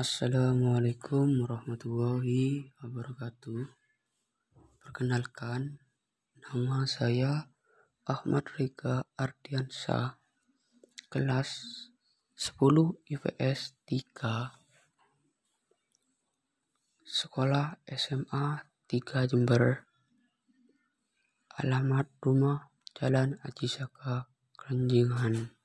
Assalamualaikum warahmatullahi wabarakatuh. Perkenalkan, nama saya Ahmad Rika Ardiansyah, kelas 10 IPS 3, sekolah SMA 3 Jember, alamat rumah Jalan Aji Saka, Keranjingan.